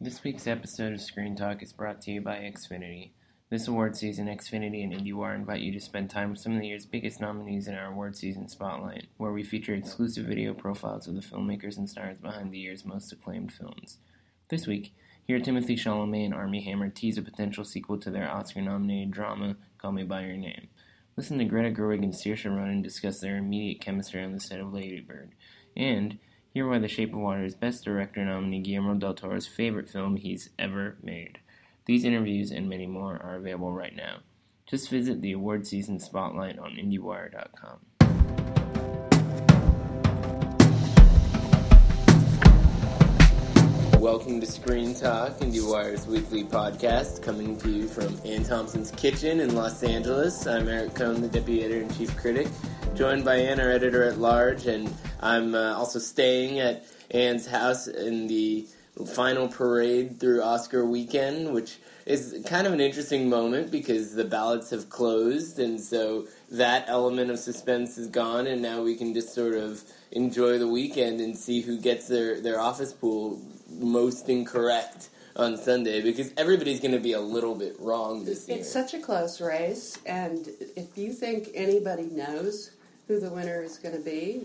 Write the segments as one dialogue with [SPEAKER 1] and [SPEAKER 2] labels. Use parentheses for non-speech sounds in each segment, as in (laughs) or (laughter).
[SPEAKER 1] This week's episode of Screen Talk is brought to you by Xfinity. This award season, Xfinity and IndieWire invite you to spend time with some of the year's biggest nominees in our award season spotlight, where we feature exclusive video profiles of the filmmakers and stars behind the year's most acclaimed films. This week, here Timothée Chalamet and Armie Hammer tease a potential sequel to their Oscar-nominated drama, Call Me By Your Name. Listen to Greta Gerwig and Saoirse Ronan discuss their immediate chemistry on the set of Lady Bird. And hear why The Shape of Water is Best Director nominee Guillermo del Toro's favorite film he's ever made. These interviews and many more are available right now. Just visit the award season spotlight on IndieWire.com. Welcome to Screen Talk, IndieWire's weekly podcast, coming to you from Anne Thompson's kitchen in Los Angeles. I'm Eric Kohn, the deputy editor and chief critic, joined by Anne, our editor at large, and I'm uh, also staying at Anne's house in the final parade through Oscar weekend, which is kind of an interesting moment because the ballots have closed, and so that element of suspense is gone, and now we can just sort of enjoy the weekend and see who gets their, their office pool most incorrect on Sunday because everybody's going to be a little bit wrong this year.
[SPEAKER 2] It's such a close race, and if you think anybody knows who the winner is going to be,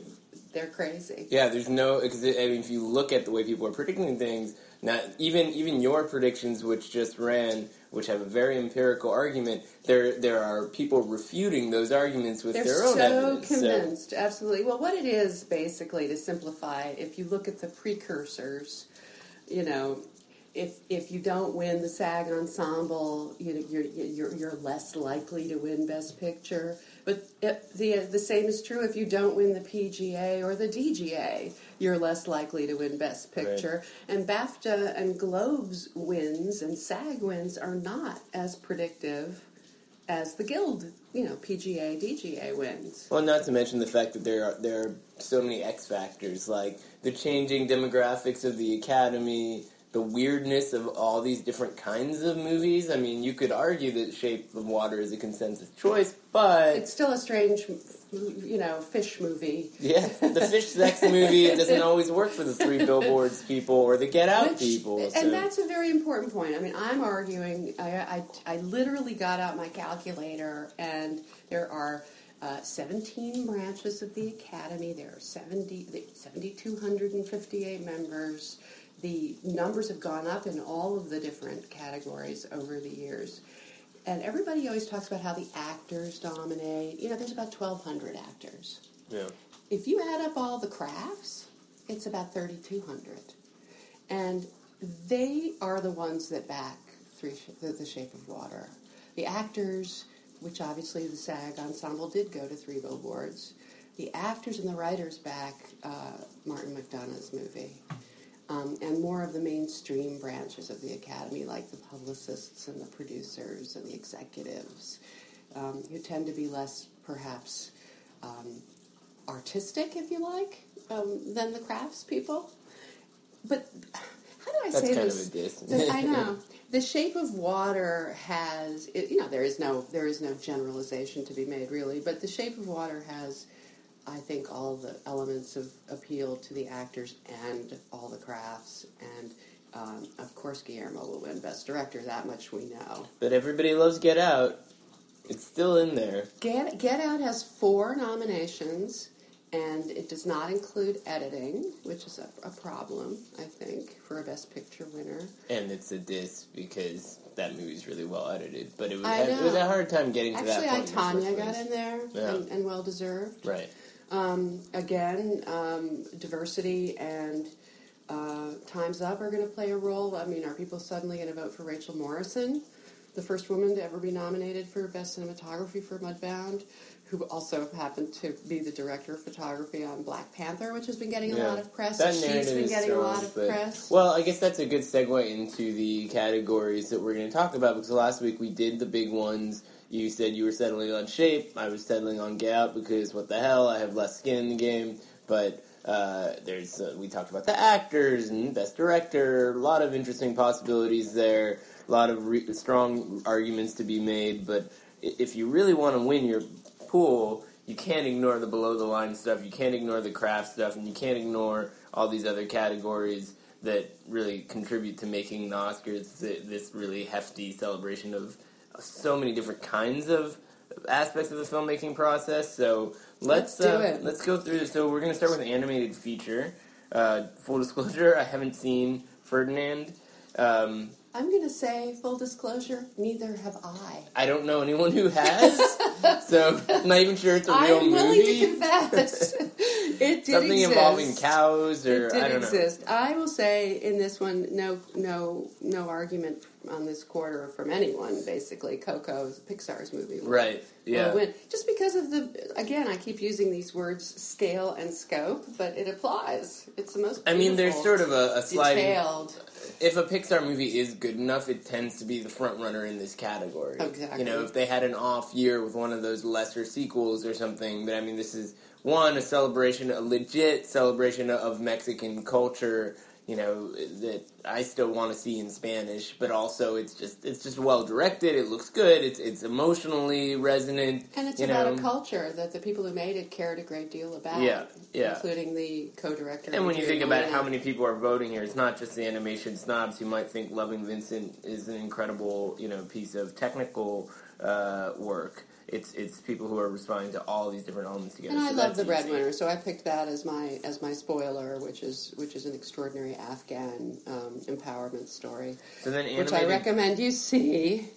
[SPEAKER 2] they're crazy.
[SPEAKER 1] Yeah, there's no because I mean, if you look at the way people are predicting things, not even even your predictions, which just ran, which have a very empirical argument, there there are people refuting those arguments with
[SPEAKER 2] They're
[SPEAKER 1] their own
[SPEAKER 2] so
[SPEAKER 1] evidence. So-
[SPEAKER 2] convinced, absolutely. Well, what it is basically to simplify, if you look at the precursors, you know, if if you don't win the SAG ensemble, you know, you're you're you're less likely to win Best Picture. But the the same is true if you don't win the PGA or the DGA, you're less likely to win Best Picture. And BAFTA and Globes wins and SAG wins are not as predictive as the Guild, you know, PGA DGA wins.
[SPEAKER 1] Well, not to mention the fact that there are there are so many X factors, like the changing demographics of the Academy, the weirdness of all these different kinds of movies. I mean, you could argue that Shape of Water is a consensus choice, but
[SPEAKER 2] It's still a strange, you know, fish movie.
[SPEAKER 1] yeah, the fish sex (laughs) movie doesn't always work for the three billboards people or the Get Out
[SPEAKER 2] Which-
[SPEAKER 1] people. so-
[SPEAKER 2] And that's a very important point. I mean, I'm arguing, I, I, I literally got out my calculator, and there are uh, 17 branches of the Academy. There are 70, 7,258 members. The numbers have gone up in all of the different categories over the years. And everybody always talks about how the actors dominate. You know, there's about 1,200 actors.
[SPEAKER 1] yeah.
[SPEAKER 2] If you add up all the crafts, it's about 3,200. And they are the ones that back three, the, the Shape of Water. The actors, which obviously the SAG ensemble did go to three billboards, the actors and the writers back uh, Martin McDonagh's movie. Um, and more of the mainstream branches of the Academy, like the publicists and the producers and the executives, um, who tend to be less, perhaps, um, artistic, if you like, um, than the crafts people. But how do I
[SPEAKER 1] That's
[SPEAKER 2] say
[SPEAKER 1] kind
[SPEAKER 2] this?
[SPEAKER 1] of a diss.
[SPEAKER 2] The- I (laughs) know. The Shape of Water has, it, you know, there is no there is no generalization to be made really, but The Shape of Water has, I think, all the elements of appeal to the actors and all the crafts, and um, of course Guillermo will win Best Director. That much we know.
[SPEAKER 1] But everybody loves Get Out. It's still in there.
[SPEAKER 2] Get Get Out has four nominations, and it does not include editing, which is a, a problem, I think, for a Best Picture winner.
[SPEAKER 1] And it's a diss because that movie's really well edited. But it was, it was a hard time getting to
[SPEAKER 2] Actually,
[SPEAKER 1] that point. first
[SPEAKER 2] Tanya got in there,
[SPEAKER 1] Yeah.
[SPEAKER 2] and, and well deserved.
[SPEAKER 1] Right.
[SPEAKER 2] Um, again, um, diversity and uh, Times Up are going to play a role. I mean, are people suddenly going to vote for Rachel Morrison, the first woman to ever be nominated for Best Cinematography for Mudbound, who also happened to be the director of photography on Black Panther, which has been getting a lot of press.
[SPEAKER 1] That
[SPEAKER 2] she's been getting a lot of
[SPEAKER 1] but-
[SPEAKER 2] press.
[SPEAKER 1] Well, I guess that's a good segue into the categories that we're going to talk about because last week we did the big ones. You said you were settling on shape. I was settling on gap because what the hell? I have less skin in the game. But uh, there's uh, we talked about the actors and best director. A lot of interesting possibilities there. A lot of re- strong arguments to be made. But if you really want to win your pool, you can't ignore the below the line stuff. You can't ignore the craft stuff, and you can't ignore all these other categories that really contribute to making the Oscars this really hefty celebration of so many different kinds of aspects of the filmmaking process. So let's
[SPEAKER 2] Let's
[SPEAKER 1] uh, let's go through. So we're going to start with animated feature. Uh, full disclosure: I haven't seen Ferdinand. Um,
[SPEAKER 2] I'm going to say, full disclosure, neither have I.
[SPEAKER 1] I don't know anyone who has, (laughs) so I'm not even sure it's a real
[SPEAKER 2] I'm willing
[SPEAKER 1] movie.
[SPEAKER 2] to confess. (laughs) it did
[SPEAKER 1] Something
[SPEAKER 2] exist.
[SPEAKER 1] involving cows, or
[SPEAKER 2] It did
[SPEAKER 1] I don't know.
[SPEAKER 2] I will say in this one, no, no, no argument on this quarter from anyone. Basically, Coco is Pixar's movie.
[SPEAKER 1] Right? Yeah.
[SPEAKER 2] win. Just because of the again, I keep using these words scale and scope, but it applies. It's the most.
[SPEAKER 1] I mean, there's sort of a, a sliding.
[SPEAKER 2] detailed.
[SPEAKER 1] If a Pixar movie is good enough, it tends to be the front runner in this category.
[SPEAKER 2] Exactly.
[SPEAKER 1] You know, if they had an off year with one of those lesser sequels or something, but I mean, this is one a celebration, a legit celebration of Mexican culture. You know that I still want to see in Spanish, but also it's just it's just well directed. It looks good. It's it's emotionally resonant.
[SPEAKER 2] And it's about
[SPEAKER 1] know.
[SPEAKER 2] a culture that the people who made it cared a great deal about.
[SPEAKER 1] Yeah, yeah.
[SPEAKER 2] Including the co-director.
[SPEAKER 1] And when you think about how many people are voting here, it's not just the animation snobs who might think Loving Vincent is an incredible, you know, piece of technical uh, work. It's it's people who are responding to all these different elements together.
[SPEAKER 2] And I love the breadwinner, so I picked that as my as my spoiler, which is which is an extraordinary Afghan um, empowerment story,
[SPEAKER 1] So then
[SPEAKER 2] which I recommend you see.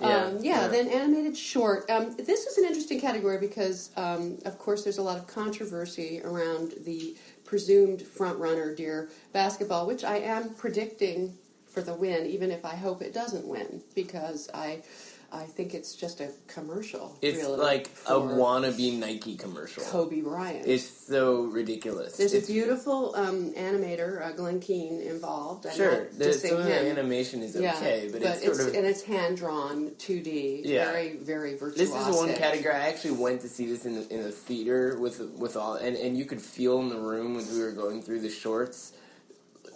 [SPEAKER 1] Yeah,
[SPEAKER 2] um, yeah,
[SPEAKER 1] yeah.
[SPEAKER 2] then animated short. Um, this is an interesting category because, um, of course, there's a lot of controversy around the presumed front runner, Dear Basketball, which I am predicting for the win, even if I hope it doesn't win, because I I think it's just a commercial.
[SPEAKER 1] It's
[SPEAKER 2] really,
[SPEAKER 1] like a wannabe Nike commercial.
[SPEAKER 2] Kobe Bryant.
[SPEAKER 1] It's so ridiculous.
[SPEAKER 2] There's
[SPEAKER 1] it's,
[SPEAKER 2] a beautiful um, animator, uh, Glenn Keane, involved. I'm
[SPEAKER 1] Sure, the, some of the animation is
[SPEAKER 2] yeah,
[SPEAKER 1] okay, but, it's sort of
[SPEAKER 2] and it's hand drawn, 2D,
[SPEAKER 1] Yeah.
[SPEAKER 2] very very virtuosic.
[SPEAKER 1] This is one category. I actually went to see this in the, in the theater with with all, and, and you could feel in the room as we were going through the shorts.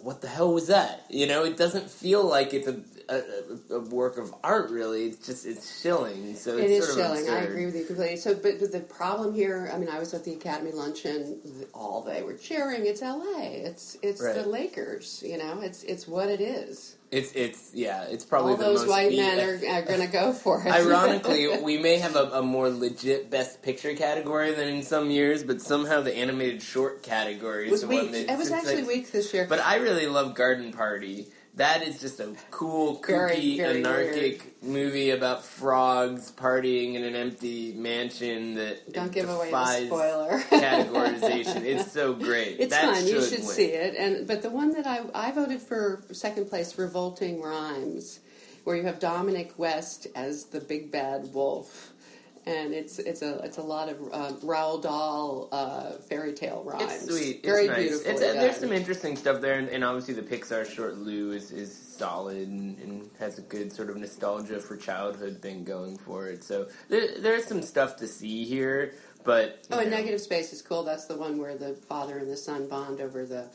[SPEAKER 1] What the hell was that? You know, it doesn't feel like it's a a, a work of art. Really, it's just it's chilling. So
[SPEAKER 2] It
[SPEAKER 1] it's
[SPEAKER 2] is
[SPEAKER 1] sort of
[SPEAKER 2] chilling. I agree with you completely. So, but, but the problem here, I mean, I was at the Academy luncheon. All they were cheering. It's L.A. It's it's
[SPEAKER 1] Right.
[SPEAKER 2] the Lakers. You know, it's it's what it is.
[SPEAKER 1] It's it's yeah. It's probably
[SPEAKER 2] All
[SPEAKER 1] the
[SPEAKER 2] those
[SPEAKER 1] most
[SPEAKER 2] white men are, are going to go for it.
[SPEAKER 1] Ironically, (laughs) we may have a, a more legit Best Picture category than in some years, but somehow the animated short category is
[SPEAKER 2] was
[SPEAKER 1] the one
[SPEAKER 2] weak.
[SPEAKER 1] that
[SPEAKER 2] It was actually
[SPEAKER 1] next-
[SPEAKER 2] weak this year.
[SPEAKER 1] But I really love Garden Party. That is just a cool,
[SPEAKER 2] Very,
[SPEAKER 1] kooky,
[SPEAKER 2] very
[SPEAKER 1] anarchic movie about frogs partying in an empty mansion that
[SPEAKER 2] Don't give away the spoiler. (laughs)
[SPEAKER 1] categorization. It's so great.
[SPEAKER 2] It's
[SPEAKER 1] that
[SPEAKER 2] fun. You
[SPEAKER 1] should
[SPEAKER 2] should
[SPEAKER 1] win.
[SPEAKER 2] see it. And but the one that I I voted for second place, Revolting Rhymes, where you have Dominic West as the big bad wolf, and it's it's a it's a lot of um, Roald Dahl uh, fairy tale rhymes.
[SPEAKER 1] It's sweet. It's
[SPEAKER 2] Very
[SPEAKER 1] nice.
[SPEAKER 2] beautiful.
[SPEAKER 1] It's, uh, there's some interesting stuff there, and, and obviously the Pixar short Lou is, is solid and, and has a good sort of nostalgia for childhood thing going for it. So there, there's some stuff to see here, but
[SPEAKER 2] Oh, and Negative Space is cool. That's the one where the father and the son bond over the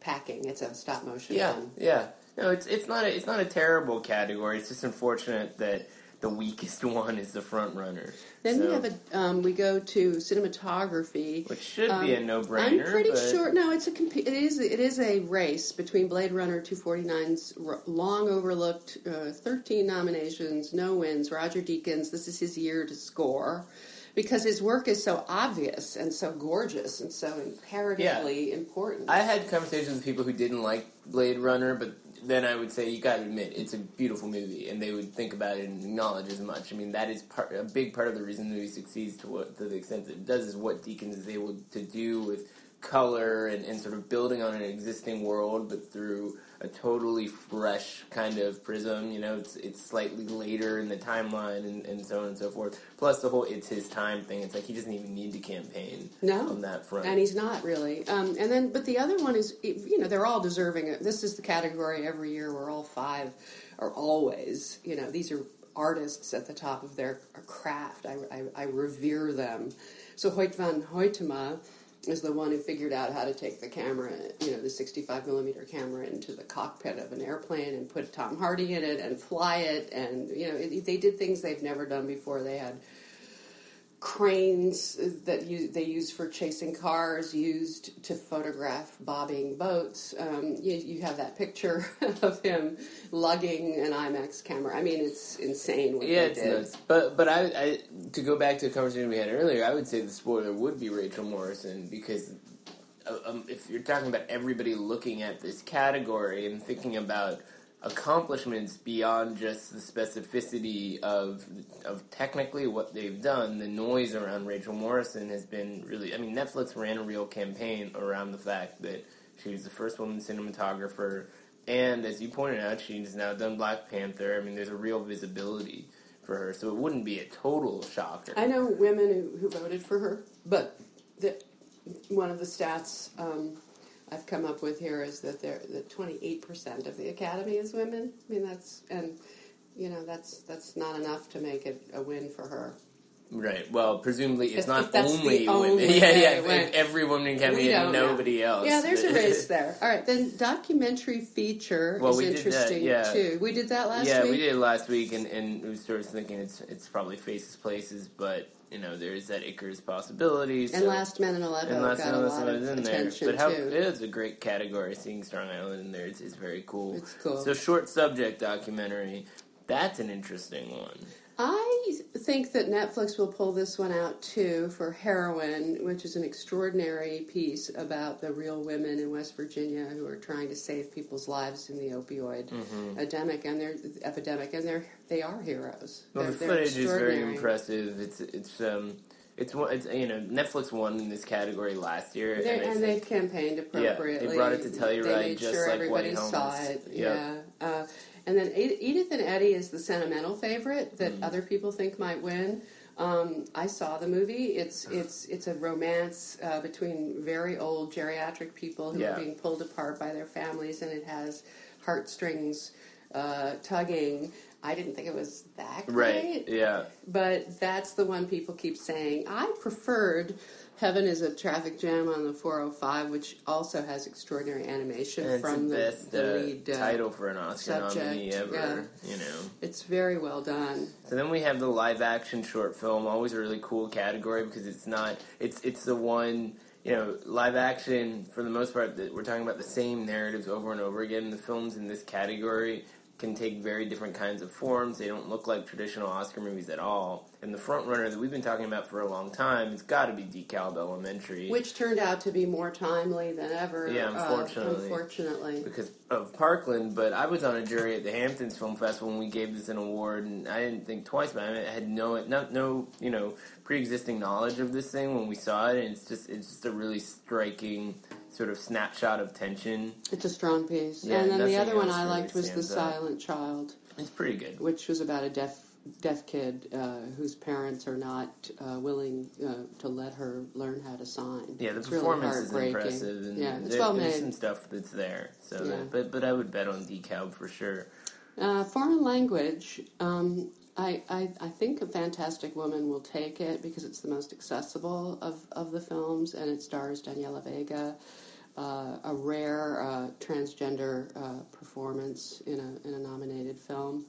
[SPEAKER 2] packing. It's a stop motion
[SPEAKER 1] Yeah,
[SPEAKER 2] one.
[SPEAKER 1] yeah. No, it's it's not a, it's not a terrible category. It's just unfortunate that the weakest (laughs) one is the front runner.
[SPEAKER 2] Then we have a um, we go to cinematography,
[SPEAKER 1] which should be a
[SPEAKER 2] Um,
[SPEAKER 1] no-brainer.
[SPEAKER 2] I'm pretty sure. No, it's a comp- it is it is a race between Blade Runner 2049's r- long overlooked uh, 13 nominations, no wins. Roger Deakins, this is his year to score because his work is so obvious and so gorgeous and so imperatively important.
[SPEAKER 1] I had conversations with people who didn't like Blade Runner, but then I would say you got to admit it's a beautiful movie, and they would think about it and acknowledge as much. I mean, that is part, a big part of the reason the movie succeeds to what to the extent that it does is what Deakins is able to do with color and, and sort of building on an existing world, but through a totally fresh kind of prism. You know, it's it's slightly later in the timeline and, and so on and so forth. Plus the whole it's his time thing. It's like he doesn't even need to campaign
[SPEAKER 2] No,
[SPEAKER 1] on that front.
[SPEAKER 2] and he's not really. Um, and then, but the other one is, you know, they're all deserving. Of, this is the category every year where all five are always, you know, these are artists at the top of their craft. I, I, I revere them. So Hoyt van Hoytema is the one who figured out how to take the camera, you know, the 65 millimeter camera into the cockpit of an airplane and put Tom Hardy in it and fly it. And, you know, it, they did things they've never done before. They had cranes that you, they use for chasing cars used to photograph bobbing boats. Um, you, you have that picture (laughs) of him lugging an IMAX camera. I mean, it's insane what
[SPEAKER 1] yeah, it's
[SPEAKER 2] did.
[SPEAKER 1] nuts. But but I, I to go back to a conversation we had earlier, I would say the spoiler would be Rachel Morrison because uh, um, if you're talking about everybody looking at this category and thinking about accomplishments beyond just the specificity of of technically what they've done, the noise around Rachel Morrison has been really. I mean, Netflix ran a real campaign around the fact that she was the first woman cinematographer, and as you pointed out, she's now done Black Panther. I mean, there's a real visibility for her, so it wouldn't be a total shocker.
[SPEAKER 2] I know women who, who voted for her, but the, one of the stats um, I've come up with here is that there that 28% of the Academy is women. I mean, that's and you know that's that's not enough to make it a win for her.
[SPEAKER 1] Right. Well, presumably it's
[SPEAKER 2] If-
[SPEAKER 1] not
[SPEAKER 2] if
[SPEAKER 1] only
[SPEAKER 2] only
[SPEAKER 1] women. (laughs) Yeah, yeah.
[SPEAKER 2] it
[SPEAKER 1] If, if every woman can be and nobody else.
[SPEAKER 2] Yeah, there's a (laughs) race there. All right, then documentary feature
[SPEAKER 1] Well,
[SPEAKER 2] is
[SPEAKER 1] we did that,
[SPEAKER 2] interesting
[SPEAKER 1] yeah.
[SPEAKER 2] too. We did that last
[SPEAKER 1] yeah,
[SPEAKER 2] week.
[SPEAKER 1] Yeah, we did it last week, and, and we started thinking it's it's probably Faces Places, but you know there's that Icarus possibility.
[SPEAKER 2] And Last Man in Aleppo
[SPEAKER 1] and last
[SPEAKER 2] got
[SPEAKER 1] one
[SPEAKER 2] a lot of
[SPEAKER 1] in there.
[SPEAKER 2] attention
[SPEAKER 1] But how
[SPEAKER 2] too.
[SPEAKER 1] it is a great category. Seeing Strong Island in there is, is very cool.
[SPEAKER 2] It's cool.
[SPEAKER 1] So short subject documentary. That's an interesting one.
[SPEAKER 2] I think that Netflix will pull this one out too for Heroin, which is an extraordinary piece about the real women in West Virginia who are trying to save people's lives in the opioid
[SPEAKER 1] Mm-hmm.
[SPEAKER 2] epidemic, and they're epidemic, and they're they are heroes.
[SPEAKER 1] Well,
[SPEAKER 2] they're,
[SPEAKER 1] the footage is very impressive. It's it's um it's one it's you know Netflix won in this category last year,
[SPEAKER 2] They're-
[SPEAKER 1] it's
[SPEAKER 2] and they've campaigned appropriately.
[SPEAKER 1] they brought it to Telluride
[SPEAKER 2] They made
[SPEAKER 1] just
[SPEAKER 2] sure
[SPEAKER 1] like
[SPEAKER 2] everybody saw it.
[SPEAKER 1] Yep.
[SPEAKER 2] Yeah. Uh, and then Edith and Eddie is the sentimental favorite that
[SPEAKER 1] Mm-hmm.
[SPEAKER 2] other people think might win. Um, I saw the movie. It's it's it's a romance uh, between very old geriatric people who
[SPEAKER 1] Yeah.
[SPEAKER 2] are being pulled apart by their families, and it has heartstrings uh, tugging. I didn't think it was that great. right.
[SPEAKER 1] Yeah,
[SPEAKER 2] but that's the one people keep saying. I preferred Heaven is a Traffic Jam on the 405, which also has extraordinary animation from
[SPEAKER 1] the best
[SPEAKER 2] the
[SPEAKER 1] uh,
[SPEAKER 2] lead uh,
[SPEAKER 1] title for an Oscar
[SPEAKER 2] subject,
[SPEAKER 1] nominee ever.
[SPEAKER 2] yeah.
[SPEAKER 1] You know.
[SPEAKER 2] It's very well done.
[SPEAKER 1] So then we have the live action short film, always a really cool category because it's not it's it's the one you know live action for the most part that we're talking about the same narratives over and over again. The films in this category can take very different kinds of forms. They don't look like traditional Oscar movies at all. And the front runner that we've been talking about for a long time, it's got to be DeKalb Elementary.
[SPEAKER 2] Which turned out to be more timely than ever.
[SPEAKER 1] Yeah,
[SPEAKER 2] uh,
[SPEAKER 1] unfortunately.
[SPEAKER 2] unfortunately.
[SPEAKER 1] because of Parkland, but I was on a jury at the Hamptons Film Festival when we gave this an award, and I didn't think twice about it. I had no, no, no, you know, pre-existing knowledge of this thing when we saw it, and it's just, it's just a really striking sort of snapshot of tension.
[SPEAKER 2] It's a strong piece.
[SPEAKER 1] Yeah,
[SPEAKER 2] and then the other one I
[SPEAKER 1] really
[SPEAKER 2] liked was The. Silent Child,
[SPEAKER 1] It's pretty good.
[SPEAKER 2] which was about a deaf deaf kid uh, whose parents are not uh, willing uh, to let her learn how to sign.
[SPEAKER 1] Yeah, the
[SPEAKER 2] It's really
[SPEAKER 1] performance is impressive, and
[SPEAKER 2] yeah, it's
[SPEAKER 1] there-
[SPEAKER 2] well
[SPEAKER 1] there's
[SPEAKER 2] made.
[SPEAKER 1] some stuff that's there. So,
[SPEAKER 2] Yeah.
[SPEAKER 1] that, but but I would bet on DeKalb for sure.
[SPEAKER 2] Uh, foreign language. Um, I, I, I think a Fantastic Woman will take it because it's the most accessible of, of the films, and it stars Daniela Vega, uh, a rare uh, transgender uh, performance in a, in a nominated film.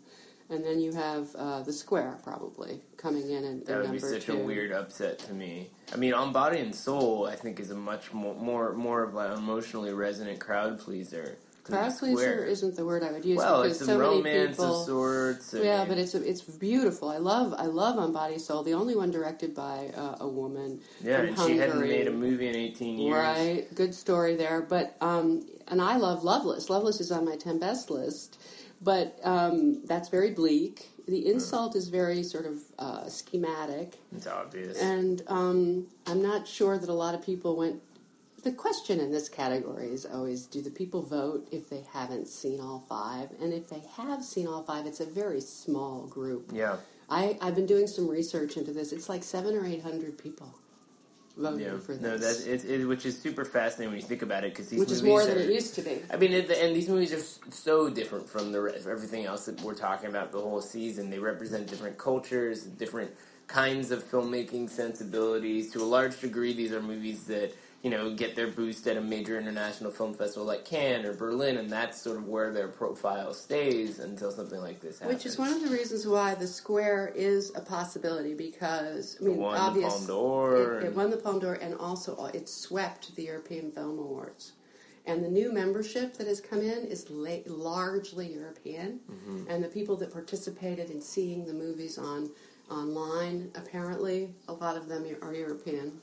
[SPEAKER 2] And then you have uh, The Square, probably, coming in and
[SPEAKER 1] That
[SPEAKER 2] at
[SPEAKER 1] would be such
[SPEAKER 2] two.
[SPEAKER 1] a weird upset to me. I mean, On Body and Soul, I think, is a much more more, more of an emotionally resonant crowd pleaser. Than
[SPEAKER 2] Crowd
[SPEAKER 1] The
[SPEAKER 2] pleaser
[SPEAKER 1] Square.
[SPEAKER 2] isn't the word I would use
[SPEAKER 1] Well,
[SPEAKER 2] because
[SPEAKER 1] it's a
[SPEAKER 2] so many
[SPEAKER 1] romance
[SPEAKER 2] people.
[SPEAKER 1] of sorts.
[SPEAKER 2] Yeah,
[SPEAKER 1] mean,
[SPEAKER 2] but it's it's beautiful. I love I love On Body Soul, the only one directed by uh, a woman.
[SPEAKER 1] yeah, and she hadn't made a movie in eighteen years.
[SPEAKER 2] Right, good story there. But um, and I love Loveless. Loveless is on my ten best list, but um, that's very bleak. The insult is very sort of uh, schematic,
[SPEAKER 1] It's obvious.
[SPEAKER 2] and um, I'm not sure that a lot of people went the question in this category is always: Do the people vote if they haven't seen all five? And if they have seen all five, it's a very small group.
[SPEAKER 1] Yeah.
[SPEAKER 2] I, I've been doing some research into this. It's like seven or eight hundred people voting
[SPEAKER 1] Yeah,
[SPEAKER 2] for this,
[SPEAKER 1] no, that it, it, which is super fascinating when you think about it because these
[SPEAKER 2] which
[SPEAKER 1] movies
[SPEAKER 2] is more
[SPEAKER 1] are,
[SPEAKER 2] than it used to be.
[SPEAKER 1] I mean, it, and these movies are so different from the everything else that we're talking about the whole season. They represent different cultures, different kinds of filmmaking sensibilities. To a large degree, these are movies that you know get their boost at a major international film festival like Cannes or Berlin, and that's sort of where their profile stays until something like this happens.
[SPEAKER 2] Which is one of the reasons why the square is a possibility because I mean,
[SPEAKER 1] won the
[SPEAKER 2] obvious,
[SPEAKER 1] Palme d'Or
[SPEAKER 2] It, it won the Palme d'Or, and also uh, it swept the European Film Awards. And the new membership that has come in is la- largely European,
[SPEAKER 1] Mm-hmm.
[SPEAKER 2] and the people that participated in seeing the movies on online, apparently, a lot of them are European.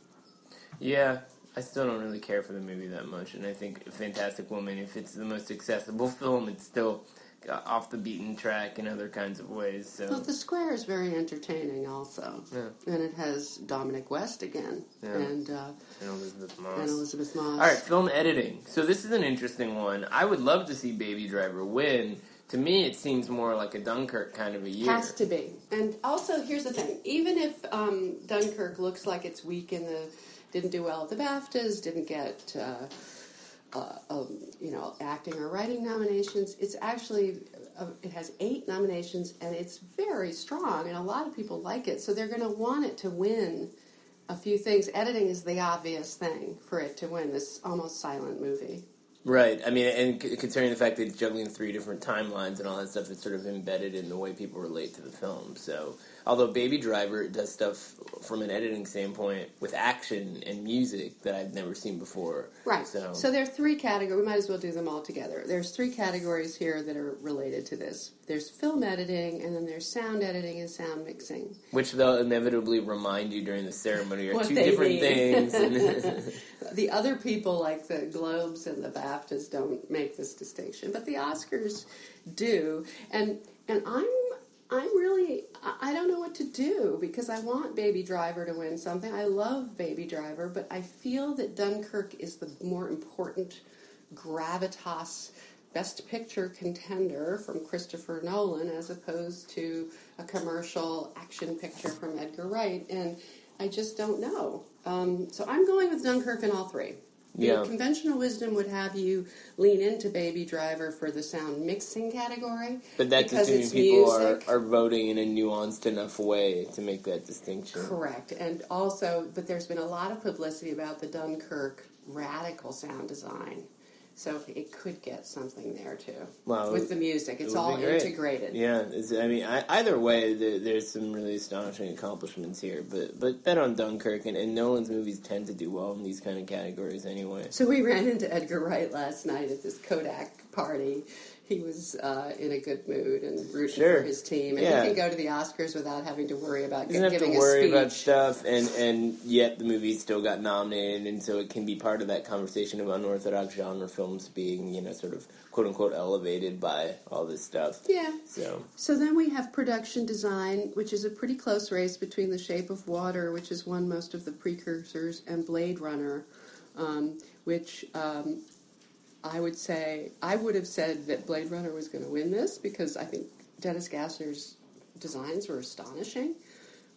[SPEAKER 1] Yeah, I still don't really care for the movie that much, and I think Fantastic Woman, if it's the most accessible (laughs) film, it's still uh, off the beaten track in other kinds of ways. So
[SPEAKER 2] Well, the square is very entertaining, also,
[SPEAKER 1] Yeah.
[SPEAKER 2] and it has Dominic West again,
[SPEAKER 1] Yeah.
[SPEAKER 2] and uh,
[SPEAKER 1] and Elisabeth Moss.
[SPEAKER 2] and Elisabeth Moss.
[SPEAKER 1] All right, film editing. So this is an interesting one. I would love to see Baby Driver win. To me, it seems more like a Dunkirk kind of a year.
[SPEAKER 2] Has to be. And also, here's the thing: even if um, Dunkirk looks like it's weak in the, didn't do well at the BAFTAs, didn't get, uh, uh, um, you know, acting or writing nominations, it's actually uh, it has eight nominations and it's very strong, and a lot of people like it, so they're going to want it to win. A few things. Editing is the obvious thing for it to win this almost silent movie.
[SPEAKER 1] Right. I mean, and considering the fact that it's juggling three different timelines and all that stuff, it's sort of embedded in the way people relate to the film. So, although Baby Driver does stuff from an editing standpoint with action and music that I've never seen before.
[SPEAKER 2] Right.
[SPEAKER 1] So,
[SPEAKER 2] So, there are three categories. We might as well do them all together. There's three categories here that are related to this. There's film editing, and then there's sound editing and sound mixing.
[SPEAKER 1] which they'll inevitably remind you during the ceremony are (laughs)
[SPEAKER 2] What
[SPEAKER 1] two different
[SPEAKER 2] mean.
[SPEAKER 1] things. (laughs) (laughs)
[SPEAKER 2] The other people, like the Globes and the BAFTAs, don't make this distinction, but the Oscars do. And and I'm I'm really I don't know what to do because I want Baby Driver to win something. I love Baby Driver, but I feel that Dunkirk is the more important gravitas best picture contender from Christopher Nolan as opposed to a commercial action picture from Edgar Wright and I just don't know. Um, so I'm going with Dunkirk in all three. The
[SPEAKER 1] Yeah.
[SPEAKER 2] conventional wisdom would have you lean into Baby Driver for the sound mixing category.
[SPEAKER 1] but that's
[SPEAKER 2] because
[SPEAKER 1] assuming people are, are voting in a nuanced enough way to make that distinction.
[SPEAKER 2] Correct. And also, but there's been a lot of publicity about the Dunkirk radical sound design. So it could get something there too.
[SPEAKER 1] Well,
[SPEAKER 2] with the music. It's
[SPEAKER 1] would
[SPEAKER 2] all integrated.
[SPEAKER 1] Yeah, I mean, I, either way, there, there's some really astonishing accomplishments here. But but bet on Dunkirk, and, and Nolan's movies tend to do well in these kind of categories anyway.
[SPEAKER 2] So we ran into Edgar Wright last night at this Kodak party. He was uh, in a good mood and rooting
[SPEAKER 1] Sure.
[SPEAKER 2] for his team, and
[SPEAKER 1] Yeah.
[SPEAKER 2] he can go to the Oscars without having to worry about
[SPEAKER 1] Doesn't have to worry about stuff, and and yet the movie still got nominated, and so it can be part of that conversation of unorthodox genre films being, you know, sort of quote unquote elevated by all this stuff.
[SPEAKER 2] Yeah.
[SPEAKER 1] So
[SPEAKER 2] So then we have production design, which is a pretty close race between The Shape of Water, which has won most of the precursors, and Blade Runner, um, which um, I would say I would have said that Blade Runner was going to win this because I think Dennis Gassner's designs were astonishing.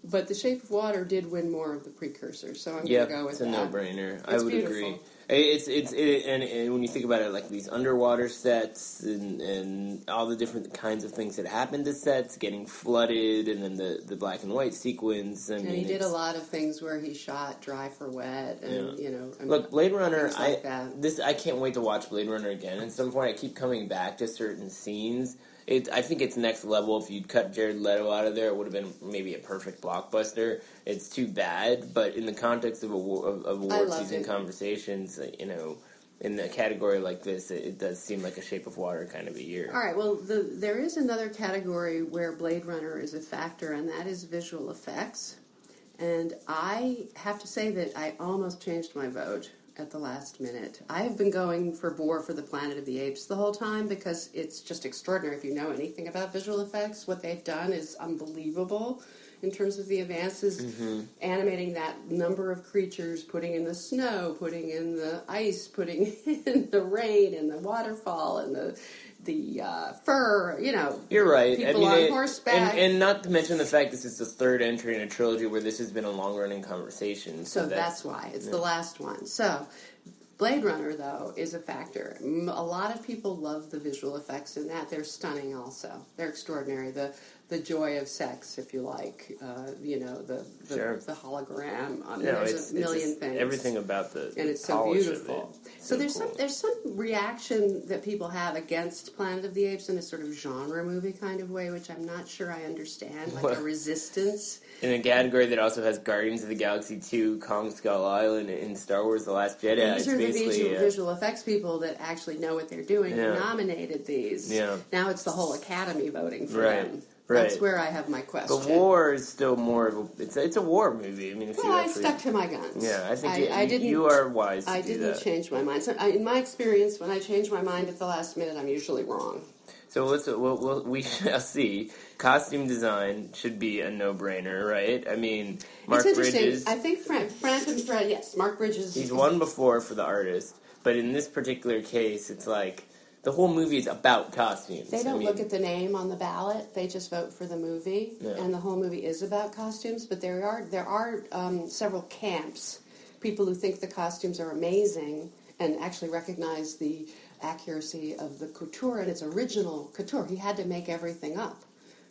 [SPEAKER 2] But The Shape of Water did win more of the precursors, so I'm
[SPEAKER 1] yeah,
[SPEAKER 2] going to go with Yeah
[SPEAKER 1] it's a
[SPEAKER 2] that.
[SPEAKER 1] no-brainer. I would
[SPEAKER 2] beautiful.
[SPEAKER 1] agree. It's it's it, and, and when you think about it, like these underwater sets and, and all the different kinds of things that happen to sets, getting flooded, and then the, the black and white sequence. I
[SPEAKER 2] And
[SPEAKER 1] mean,
[SPEAKER 2] he did a lot of things where he shot dry for wet, and
[SPEAKER 1] Yeah.
[SPEAKER 2] you know, I mean,
[SPEAKER 1] Look, Blade Runner.
[SPEAKER 2] like
[SPEAKER 1] I
[SPEAKER 2] that.
[SPEAKER 1] this I can't wait to watch Blade Runner again. At some point, I keep coming back to certain scenes. It, I think it's next level. If you'd cut Jared Leto out of there, it would have been maybe a perfect blockbuster. It's too bad, but in the context of, award, of, of award season
[SPEAKER 2] it.
[SPEAKER 1] conversations, uh, you know, in a category like this, it, it does seem like a Shape of Water kind of a year.
[SPEAKER 2] All right. Well, the, there is another category where Blade Runner is a factor, and that is visual effects. And I have to say that I almost changed my vote at the last minute. I have been going for War for the Planet of the Apes the whole time because it's just extraordinary. If you know anything about visual effects, what they've done is unbelievable in terms of the advances,
[SPEAKER 1] Mm-hmm.
[SPEAKER 2] animating that number of creatures, putting in the snow, putting in the ice, putting (laughs) in the rain and the waterfall and the the uh, fur. You know,
[SPEAKER 1] You're right. I mean, it-
[SPEAKER 2] horseback.
[SPEAKER 1] and, and not to mention the fact this is the third entry in a trilogy where this has been a long running conversation. So,
[SPEAKER 2] So that's why it's the last one. So Blade Runner, though, is a factor. A lot of people love the visual effects in that. They're stunning. Also, they're extraordinary. The the joy of sex, if you like. Uh, you know, the the,
[SPEAKER 1] Sure.
[SPEAKER 2] the hologram. Mean,
[SPEAKER 1] No,
[SPEAKER 2] there's
[SPEAKER 1] it's,
[SPEAKER 2] a million
[SPEAKER 1] it's
[SPEAKER 2] things.
[SPEAKER 1] everything about the
[SPEAKER 2] and it's so beautiful.
[SPEAKER 1] it.
[SPEAKER 2] So, there's
[SPEAKER 1] cool.
[SPEAKER 2] some there's some reaction that people have against Planet of the Apes in a sort of genre movie kind of way, which I'm not sure I understand, like
[SPEAKER 1] What?
[SPEAKER 2] a resistance.
[SPEAKER 1] In a category that also has Guardians of the Galaxy 2, Kong Skull Island, and Star Wars: The Last Jedi.
[SPEAKER 2] These
[SPEAKER 1] it's
[SPEAKER 2] are the
[SPEAKER 1] basically
[SPEAKER 2] visual,
[SPEAKER 1] uh,
[SPEAKER 2] visual effects people that actually know what they're doing
[SPEAKER 1] Yeah.
[SPEAKER 2] who nominated these.
[SPEAKER 1] Yeah.
[SPEAKER 2] Now it's the whole Academy voting for
[SPEAKER 1] Right,
[SPEAKER 2] them.
[SPEAKER 1] right.
[SPEAKER 2] That's where I have my question.
[SPEAKER 1] The war is still more of a it's a, it's a war movie. I mean, if
[SPEAKER 2] Well, I stuck to my guns.
[SPEAKER 1] yeah, I think
[SPEAKER 2] I,
[SPEAKER 1] you,
[SPEAKER 2] I didn't.
[SPEAKER 1] you are wise. To
[SPEAKER 2] I didn't
[SPEAKER 1] that.
[SPEAKER 2] change my mind. So, I, in my experience, when I change my mind at the last minute, I'm usually wrong.
[SPEAKER 1] So let's we'll, we'll, we (laughs) shall see. Costume design should be a no-brainer, right? I mean, Mark
[SPEAKER 2] it's interesting.
[SPEAKER 1] Bridges.
[SPEAKER 2] I think Frank, and Fred. Yes, Mark Bridges.
[SPEAKER 1] He's won before for the artist, but in this particular case, it's like the whole movie is about costumes.
[SPEAKER 2] They don't
[SPEAKER 1] mean,
[SPEAKER 2] look at the name on the ballot; they just vote for the movie,
[SPEAKER 1] Yeah.
[SPEAKER 2] and the whole movie is about costumes. But there are there are um, several camps, people who think the costumes are amazing and actually recognize the accuracy of the couture and its original couture. He had to make everything up.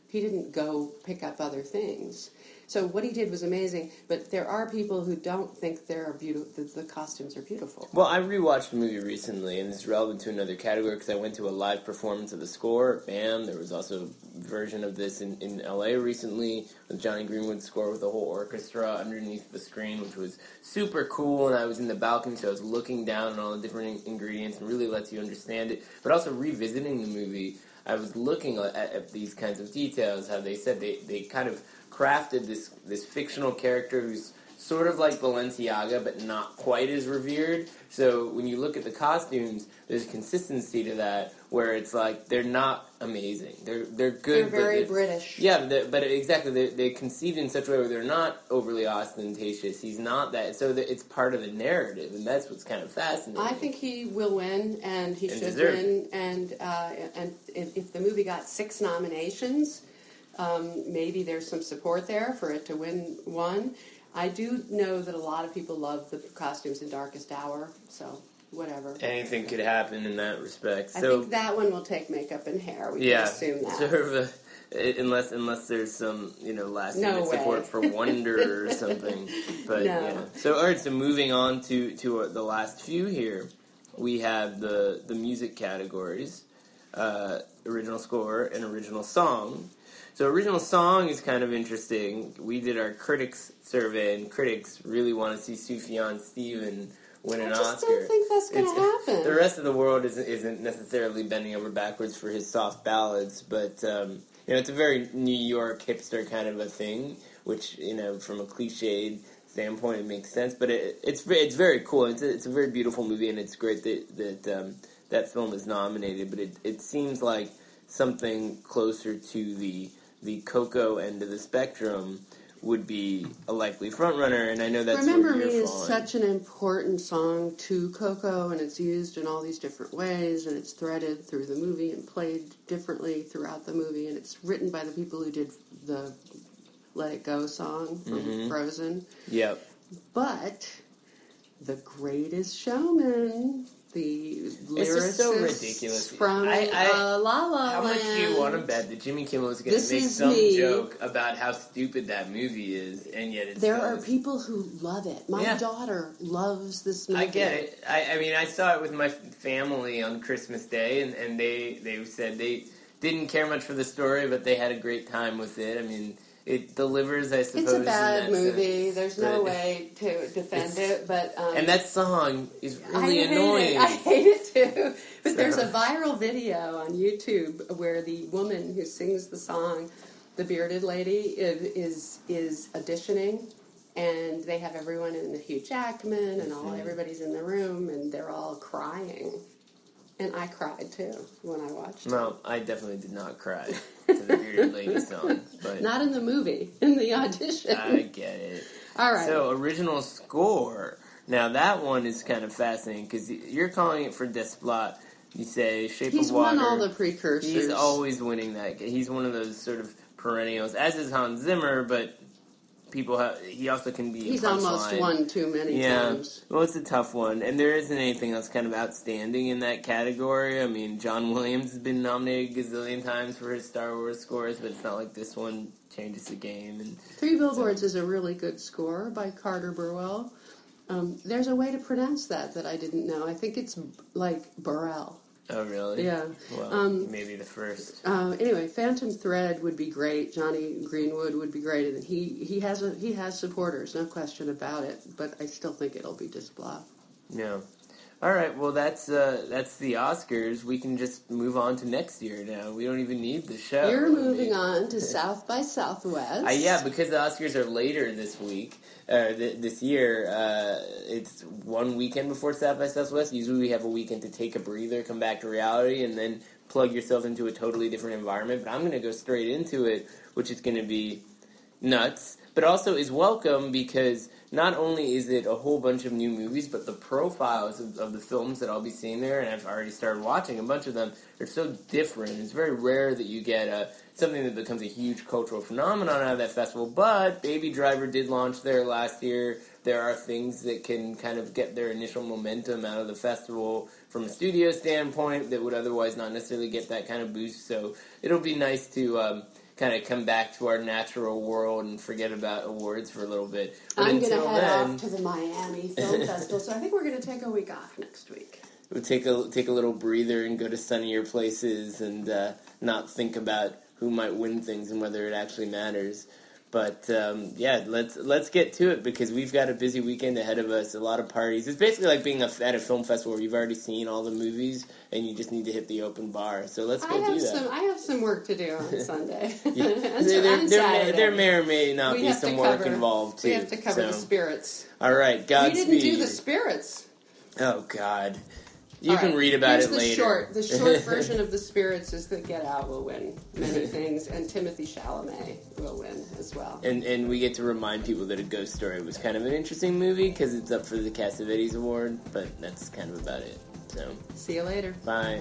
[SPEAKER 2] He didn't go pick up other things. So what he did was amazing. But there are people who don't think they're beautiful. The, the costumes are beautiful.
[SPEAKER 1] Well, I rewatched the movie recently, and it's relevant to another category because I went to a live performance of the score. Bam! There was also a version of this in, in L.A. recently with Jonny Greenwood's score with the whole orchestra underneath the screen, which was super cool. And I was in the balcony, so I was looking down on all the different in- ingredients, and really lets you understand it. But also revisiting the movie, I was looking at, at these kinds of details. How they said they, they kind of crafted this this fictional character who's sort of like Balenciaga, but not quite as revered. So when you look at the costumes, there's consistency to that, where it's like they're not amazing. They're they're good.
[SPEAKER 2] They're very
[SPEAKER 1] but
[SPEAKER 2] British.
[SPEAKER 1] Yeah, but, they're- exactly, they're, they're conceived in such a way where they're not overly ostentatious. He's not that, so that it's part of the narrative, and that's what's kind of fascinating.
[SPEAKER 2] I think he will win, and he
[SPEAKER 1] And
[SPEAKER 2] should
[SPEAKER 1] deserve
[SPEAKER 2] win. And uh, and if, if the movie got six nominations, um, maybe there's some support there for it to win one. I do know that a lot of people love the costumes in Darkest Hour, so whatever.
[SPEAKER 1] anything could happen in that respect.
[SPEAKER 2] I
[SPEAKER 1] So
[SPEAKER 2] think that one will take makeup and hair. We
[SPEAKER 1] yeah,
[SPEAKER 2] can assume that.
[SPEAKER 1] sort of a, unless unless there's some you know last
[SPEAKER 2] No
[SPEAKER 1] minute support
[SPEAKER 2] way.
[SPEAKER 1] for Wonder or (laughs) something. But
[SPEAKER 2] No.
[SPEAKER 1] yeah. So all right. So moving on to to uh, the last few here, we have the the music categories: uh, original score and original song. So original song is kind of interesting. We did our critics survey, and critics really want to see Sufjan Stevens win an
[SPEAKER 2] I just
[SPEAKER 1] Oscar.
[SPEAKER 2] don't think that's going to happen.
[SPEAKER 1] The rest of the world isn't, isn't necessarily bending over backwards for his soft ballads, but um, you know it's a very New York hipster kind of a thing, which you know from a cliched standpoint it makes sense. But it, it's it's very cool. It's a, it's a very beautiful movie, and it's great that that um, that film is nominated. But it it seems like something closer to the the Coco end of the spectrum would be a likely frontrunner, and I know that's
[SPEAKER 2] Remember Me is
[SPEAKER 1] falling.
[SPEAKER 2] such an important song to Coco, and it's used in all these different ways, and it's threaded through the movie and played differently throughout the movie, and it's written by the people who did the Let It Go song from
[SPEAKER 1] Mm-hmm.
[SPEAKER 2] Frozen.
[SPEAKER 1] Yep.
[SPEAKER 2] But The Greatest Showman, the
[SPEAKER 1] It's
[SPEAKER 2] lyricist
[SPEAKER 1] just so ridiculous.
[SPEAKER 2] from
[SPEAKER 1] I- I-
[SPEAKER 2] uh, La La
[SPEAKER 1] How much do you want to bet that Jimmy Kimmel is going to make some
[SPEAKER 2] me.
[SPEAKER 1] joke about how stupid that movie is, and yet it's
[SPEAKER 2] There
[SPEAKER 1] still-
[SPEAKER 2] are people who love it. My
[SPEAKER 1] Yeah.
[SPEAKER 2] daughter loves this movie.
[SPEAKER 1] I get it. I, I mean, I saw it with my family on Christmas Day, and, and they they said they didn't care much for the story, but they had a great time with it. I mean, it delivers, I suppose.
[SPEAKER 2] It's a bad movie.
[SPEAKER 1] sense.
[SPEAKER 2] There's no
[SPEAKER 1] But-
[SPEAKER 2] way to defend it, but um,
[SPEAKER 1] And that song is really
[SPEAKER 2] hate
[SPEAKER 1] annoying.
[SPEAKER 2] It. I hate it too. (laughs) But
[SPEAKER 1] So-
[SPEAKER 2] there's a viral video on YouTube where the woman who sings the song, the bearded lady, i- is is auditioning, and they have everyone in the Hugh Jackman and all everybody's in the room, and they're all crying. And I cried too when I watched it.
[SPEAKER 1] Well, I definitely did not cry (laughs) to the Bearded Lady song, but
[SPEAKER 2] Not in the movie, in the audition.
[SPEAKER 1] I get it.
[SPEAKER 2] All right.
[SPEAKER 1] So, original score. Now, that one is kind of fascinating because you're calling it for Desplat. You say Shape
[SPEAKER 2] He's
[SPEAKER 1] of Water.
[SPEAKER 2] He's won all the precursors.
[SPEAKER 1] He's always winning that. He's one of those sort of perennials, as is Hans Zimmer, but people have, he also can be
[SPEAKER 2] He's almost
[SPEAKER 1] punchline.
[SPEAKER 2] won too many
[SPEAKER 1] Yeah,
[SPEAKER 2] times.
[SPEAKER 1] well, it's a tough one, and there isn't anything else kind of outstanding in that category. I mean, John Williams has been nominated a gazillion times for his Star Wars scores, but it's not like this one changes the game. And
[SPEAKER 2] Three Billboards is a really good score by Carter Burwell. Um, there's a way to pronounce that that I didn't know. I think it's like Burrell.
[SPEAKER 1] Oh, really?
[SPEAKER 2] Yeah.
[SPEAKER 1] Well,
[SPEAKER 2] Um,
[SPEAKER 1] maybe the first.
[SPEAKER 2] Uh, anyway, Phantom Thread would be great. Jonny Greenwood would be great, and he he has a he has supporters, no question about it. But I still think it'll be Desplat.
[SPEAKER 1] Yeah. All right. Well, that's uh, that's the Oscars. We can just move on to next year now. We don't even need the show.
[SPEAKER 2] You're moving (laughs) on to South by Southwest.
[SPEAKER 1] Uh, yeah, because the Oscars are later this week, uh, th- this year. Uh, it's one weekend before South by Southwest. Usually, we have a weekend to take a breather, come back to reality, and then plug yourself into a totally different environment. But I'm going to go straight into it, which is going to be nuts, but also is welcome because not only is it a whole bunch of new movies, but the profiles of, of the films that I'll be seeing there, and I've already started watching a bunch of them, are so different. It's very rare that you get a, something that becomes a huge cultural phenomenon out of that festival, but Baby Driver did launch there last year. There are things that can kind of get their initial momentum out of the festival from a studio standpoint that would otherwise not necessarily get that kind of boost. So it'll be nice to um, kind of come back to our natural world and forget about awards for a little bit. But
[SPEAKER 2] I'm going to head
[SPEAKER 1] then,
[SPEAKER 2] off to the Miami (laughs) Film Festival, so I think we're going to take a week off next week.
[SPEAKER 1] we'll take a take a little breather and go to sunnier places and uh, not think about who might win things and whether it actually matters. But um, yeah, let's let's get to it because we've got a busy weekend ahead of us. A lot of parties. It's basically like being a, at a film festival where you've already seen all the movies and you just need to hit the open bar. So let's
[SPEAKER 2] I
[SPEAKER 1] go do
[SPEAKER 2] have
[SPEAKER 1] that.
[SPEAKER 2] some. I have some work to do on (laughs) Sunday.
[SPEAKER 1] Yeah. (laughs) There, there, there, may, there may or may not
[SPEAKER 2] We
[SPEAKER 1] be some work
[SPEAKER 2] cover-
[SPEAKER 1] involved too.
[SPEAKER 2] We have to cover
[SPEAKER 1] so.
[SPEAKER 2] the spirits.
[SPEAKER 1] All right,
[SPEAKER 2] we didn't do the spirits.
[SPEAKER 1] Oh God, you
[SPEAKER 2] All
[SPEAKER 1] can
[SPEAKER 2] right,
[SPEAKER 1] read about
[SPEAKER 2] here's
[SPEAKER 1] it
[SPEAKER 2] the
[SPEAKER 1] later.
[SPEAKER 2] Short, the short (laughs) version of the spirits is that Get Out will win many (laughs) things, and Timothée Chalamet will win as well.
[SPEAKER 1] And and we get to remind people that A Ghost Story was kind of an interesting movie because it's up for the Cassavetes Award, but that's kind of about it. So
[SPEAKER 2] See you later.
[SPEAKER 1] bye.